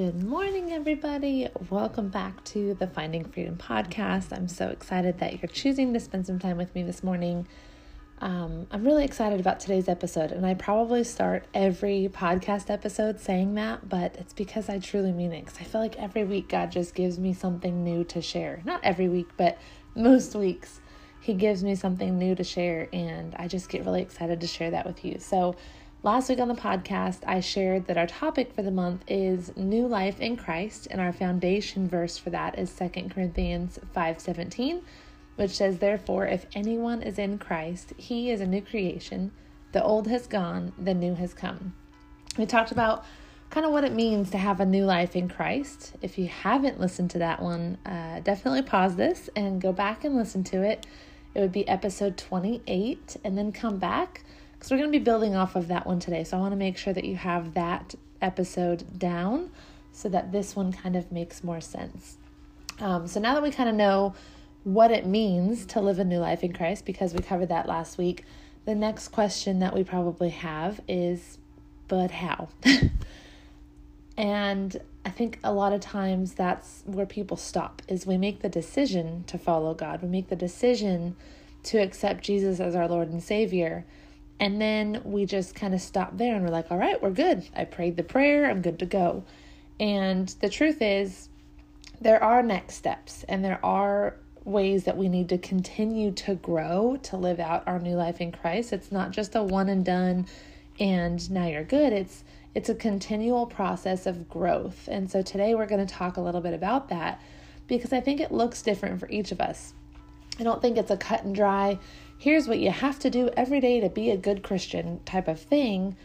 Good morning, everybody. Welcome back to the Finding Freedom podcast. I'm so excited that you're choosing to spend some time with me this morning. Um, I'm really excited about today's episode, and I probably start every podcast episode saying that, but it's because I truly mean it. Because I feel like every week God just gives me something new to share. Not every week, but most weeks He gives me something new to share, and I just get really excited to share that with you. So, Last week on the podcast, I shared that our topic for the month is new life in Christ, and our foundation verse for that is 2 Corinthians 5:17, which says, "Therefore, if anyone is in Christ, he is a new creation. The old has gone, the new has come." We talked about kind of what it means to have a new life in Christ. If you haven't listened to that one, uh, definitely pause this and go back and listen to it. It would be episode 28, and then come back because we're going to be building off of that one today. So I want to make sure that you have that episode down so that this one kind of makes more sense. Um, so now that we kind of know what it means to live a new life in Christ, because we covered that last week, the next question that we probably have is, but how? and I think a lot of times that's where people stop is we make the decision to follow God. We make the decision to accept Jesus as our Lord and Savior. And then we just kind of stop there and we're like, all right, we're good. I prayed the prayer, I'm good to go. And the truth is, there are next steps and there are ways that we need to continue to grow to live out our new life in Christ. It's not just a one and done and now you're good. It's it's a continual process of growth. And so today we're going to talk a little bit about that because I think it looks different for each of us. I don't think it's a cut and dry here's what you have to do every day to be a good Christian type of thing,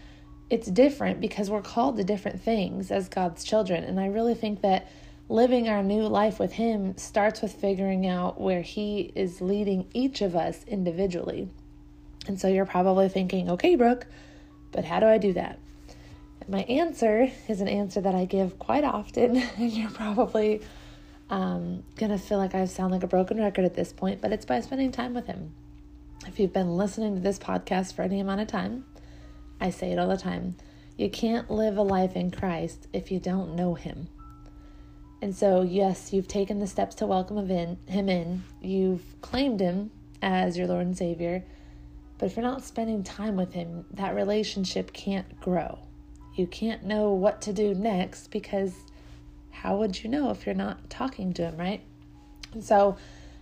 it's different because we're called to different things as God's children. And I really think that living our new life with Him starts with figuring out where He is leading each of us individually. And so you're probably thinking, okay, Brooke, but how do I do that? And my answer is an answer that I give quite often, and you're probably um, gonna feel like I sound like a broken record at this point, but it's by spending time with Him. If you've been listening to this podcast for any amount of time, I say it all the time. You can't live a life in Christ if you don't know Him. And so, yes, you've taken the steps to welcome Him in, you've claimed Him as your Lord and Savior, but if you're not spending time with Him, that relationship can't grow. You can't know what to do next because how would you know if you're not talking to Him, right? And so,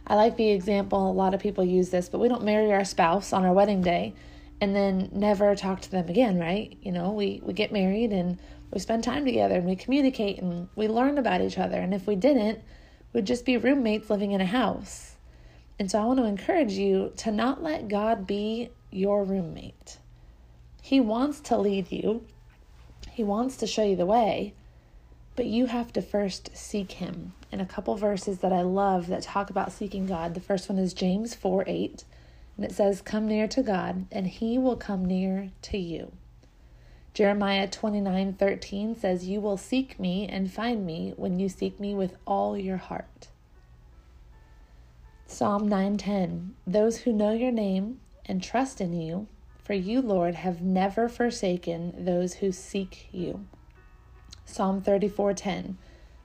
I like the example, a lot of people use this, but we don't marry our spouse on our wedding day and then never talk to them again, right? You know, we, we get married and we spend time together and we communicate and we learn about each other. And if we didn't, we'd just be roommates living in a house. And so I want to encourage you to not let God be your roommate. He wants to lead you, He wants to show you the way, but you have to first seek Him. And a couple verses that I love that talk about seeking God. The first one is James 4 8, and it says, Come near to God, and He will come near to you. Jeremiah 29 13 says, You will seek me and find me when you seek me with all your heart. Psalm 9:10 Those who know your name and trust in you, for you, Lord, have never forsaken those who seek you. Psalm 34:10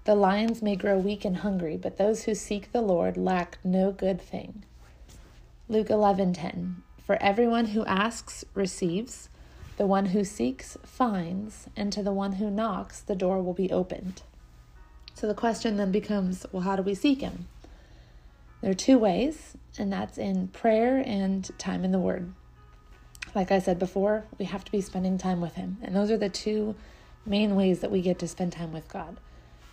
The lions may grow weak and hungry, but those who seek the Lord lack no good thing. Luke 11:10 For everyone who asks receives, the one who seeks finds, and to the one who knocks the door will be opened. So the question then becomes, well how do we seek him? There are two ways, and that's in prayer and time in the Word. Like I said before, we have to be spending time with Him. And those are the two main ways that we get to spend time with God.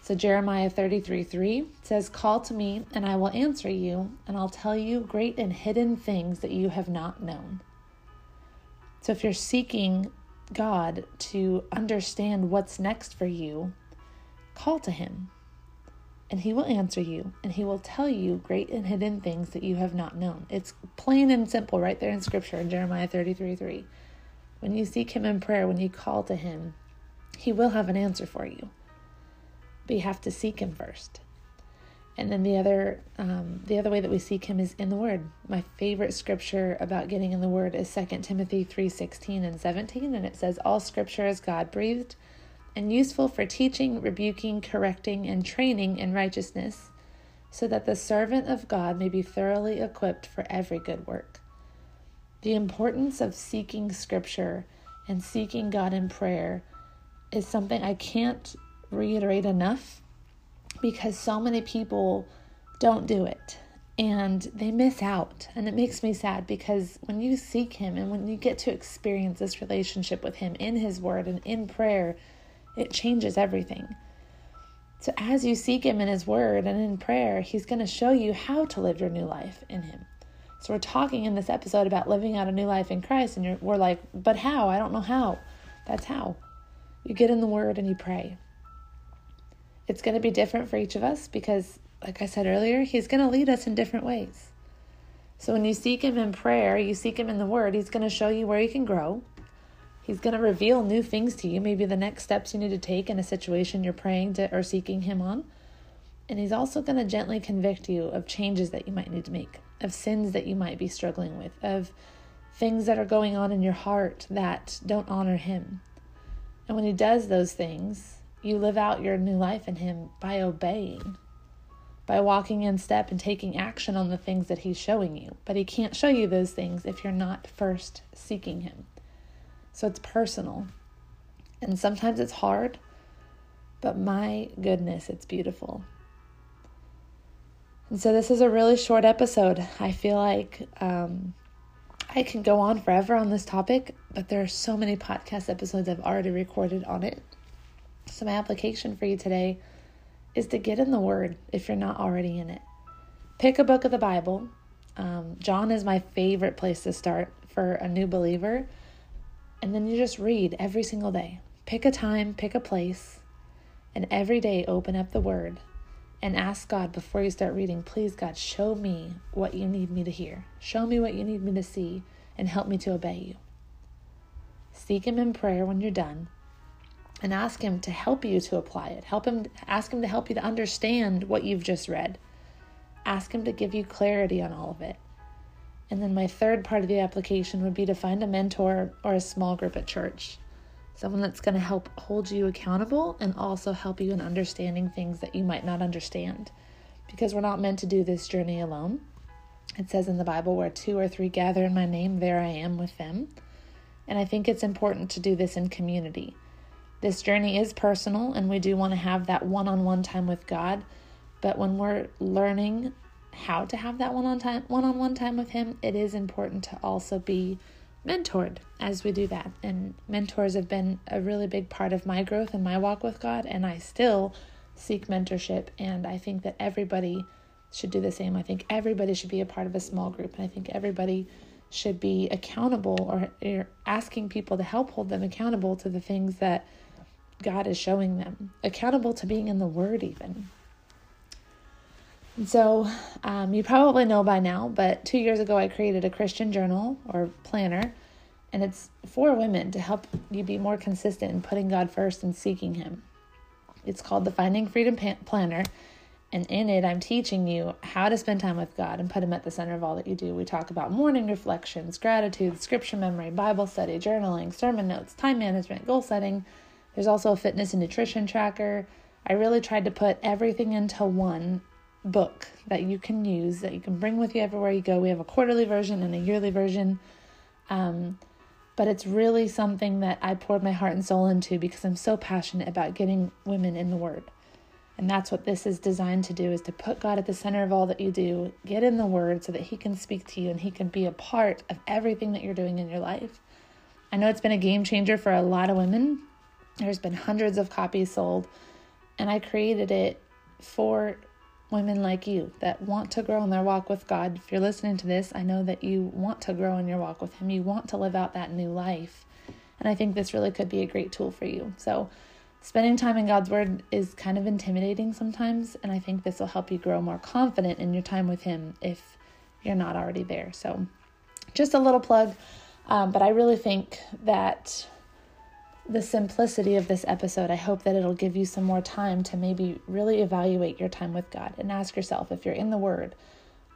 So Jeremiah 33 3 says, Call to me, and I will answer you, and I'll tell you great and hidden things that you have not known. So if you're seeking God to understand what's next for you, call to Him, and He will answer you, and He will tell you great and hidden things that you have not known. It's plain and simple right there in Scripture in Jeremiah 33 3. When you seek Him in prayer, when you call to Him, He will have an answer for you but you have to seek him first. And then the other um, the other way that we seek him is in the word. My favorite scripture about getting in the word is 2 timothy 3 16 and 17 and it says all scripture is god breathed and useful for teaching rebuking correcting and training in righteousness so that the servant of god may be thoroughly equipped for every good work. The importance of seeking scripture and seeking god in prayer is something i can't reiterate enough because so many people don't do it and they miss out. And it makes me sad because when you seek Him and when you get to experience this relationship with Him in His Word and in prayer, it changes everything. So, as you seek Him in His Word and in prayer, He's going to show you how to live your new life in Him. So, we're talking in this episode about living out a new life in Christ, and we're like, but how? I don't know how. That's how. You get in the Word and you pray. It's going to be different for each of us because, like I said earlier, He's going to lead us in different ways. So when you seek Him in prayer, you seek Him in the Word, He's going to show you where you can grow. He's going to reveal new things to you, maybe the next steps you need to take in a situation you're praying to or seeking Him on. And He's also going to gently convict you of changes that you might need to make, of sins that you might be struggling with, of things that are going on in your heart that don't honor Him. And when He does those things, you live out your new life in Him by obeying, by walking in step and taking action on the things that He's showing you. But He can't show you those things if you're not first seeking Him. So it's personal. And sometimes it's hard, but my goodness, it's beautiful. And so this is a really short episode. I feel like um, I can go on forever on this topic, but there are so many podcast episodes I've already recorded on it. So, my application for you today is to get in the Word if you're not already in it. Pick a book of the Bible. Um, John is my favorite place to start for a new believer. And then you just read every single day. Pick a time, pick a place, and every day open up the Word and ask God before you start reading, please, God, show me what you need me to hear. Show me what you need me to see and help me to obey you. Seek Him in prayer when you're done and ask him to help you to apply it. Help him ask him to help you to understand what you've just read. Ask him to give you clarity on all of it. And then my third part of the application would be to find a mentor or a small group at church. Someone that's going to help hold you accountable and also help you in understanding things that you might not understand. Because we're not meant to do this journey alone. It says in the Bible, where two or three gather in my name, there I am with them. And I think it's important to do this in community. This journey is personal, and we do want to have that one on one time with God. But when we're learning how to have that one on time one on one time with him, it is important to also be mentored as we do that. And mentors have been a really big part of my growth and my walk with God, and I still seek mentorship and I think that everybody should do the same. I think everybody should be a part of a small group, and I think everybody should be accountable or, or asking people to help hold them accountable to the things that God is showing them, accountable to being in the Word, even. So, um, you probably know by now, but two years ago I created a Christian journal or planner, and it's for women to help you be more consistent in putting God first and seeking Him. It's called the Finding Freedom Planner, and in it, I'm teaching you how to spend time with God and put Him at the center of all that you do. We talk about morning reflections, gratitude, scripture memory, Bible study, journaling, sermon notes, time management, goal setting there's also a fitness and nutrition tracker. I really tried to put everything into one book that you can use, that you can bring with you everywhere you go. We have a quarterly version and a yearly version. Um, but it's really something that I poured my heart and soul into because I'm so passionate about getting women in the Word. And that's what this is designed to do is to put God at the center of all that you do. Get in the word so that he can speak to you and he can be a part of everything that you're doing in your life. I know it's been a game changer for a lot of women. There's been hundreds of copies sold, and I created it for women like you that want to grow in their walk with God. If you're listening to this, I know that you want to grow in your walk with Him. You want to live out that new life. And I think this really could be a great tool for you. So, spending time in God's Word is kind of intimidating sometimes. And I think this will help you grow more confident in your time with Him if you're not already there. So, just a little plug. Um, but I really think that the simplicity of this episode, I hope that it'll give you some more time to maybe really evaluate your time with God and ask yourself if you're in the Word,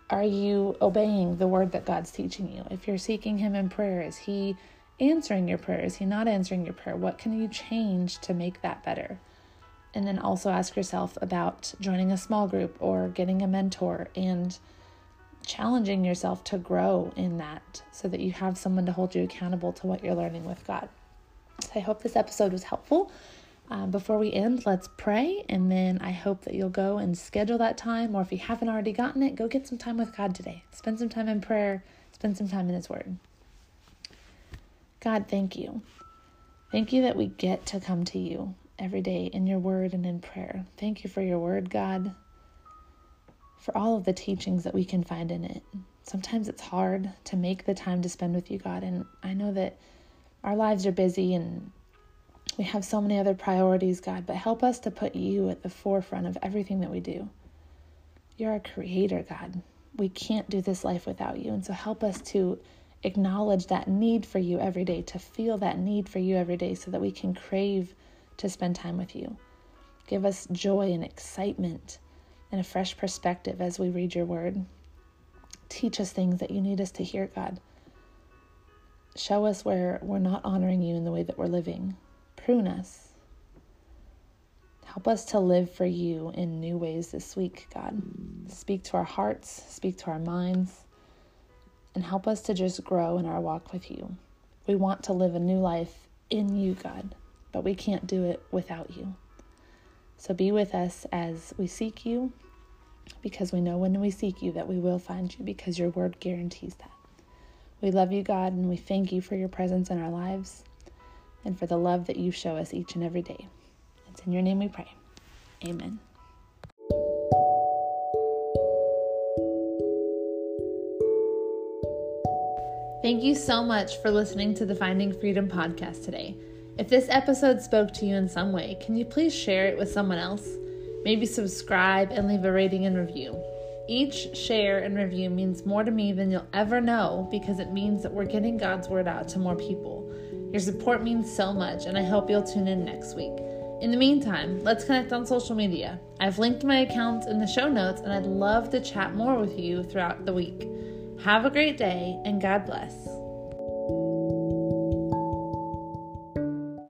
are you obeying the Word that God's teaching you? If you're seeking Him in prayer, is He answering your prayer? Is He not answering your prayer? What can you change to make that better? And then also ask yourself about joining a small group or getting a mentor and challenging yourself to grow in that so that you have someone to hold you accountable to what you're learning with God. So I hope this episode was helpful. Uh, before we end, let's pray, and then I hope that you'll go and schedule that time, or if you haven't already gotten it, go get some time with God today. Spend some time in prayer, spend some time in His Word. God, thank you. Thank you that we get to come to you every day in your Word and in prayer. Thank you for your Word, God for all of the teachings that we can find in it. Sometimes it's hard to make the time to spend with you, God, and I know that our lives are busy and we have so many other priorities, God, but help us to put you at the forefront of everything that we do. You're our creator, God. We can't do this life without you. And so help us to acknowledge that need for you every day, to feel that need for you every day so that we can crave to spend time with you. Give us joy and excitement and a fresh perspective as we read your word. Teach us things that you need us to hear, God. Show us where we're not honoring you in the way that we're living. Prune us. Help us to live for you in new ways this week, God. Speak to our hearts, speak to our minds, and help us to just grow in our walk with you. We want to live a new life in you, God, but we can't do it without you. So be with us as we seek you, because we know when we seek you that we will find you, because your word guarantees that. We love you, God, and we thank you for your presence in our lives and for the love that you show us each and every day. It's in your name we pray. Amen. Thank you so much for listening to the Finding Freedom podcast today. If this episode spoke to you in some way, can you please share it with someone else? Maybe subscribe and leave a rating and review. Each share and review means more to me than you'll ever know because it means that we're getting God's word out to more people. Your support means so much, and I hope you'll tune in next week. In the meantime, let's connect on social media. I've linked my accounts in the show notes, and I'd love to chat more with you throughout the week. Have a great day, and God bless.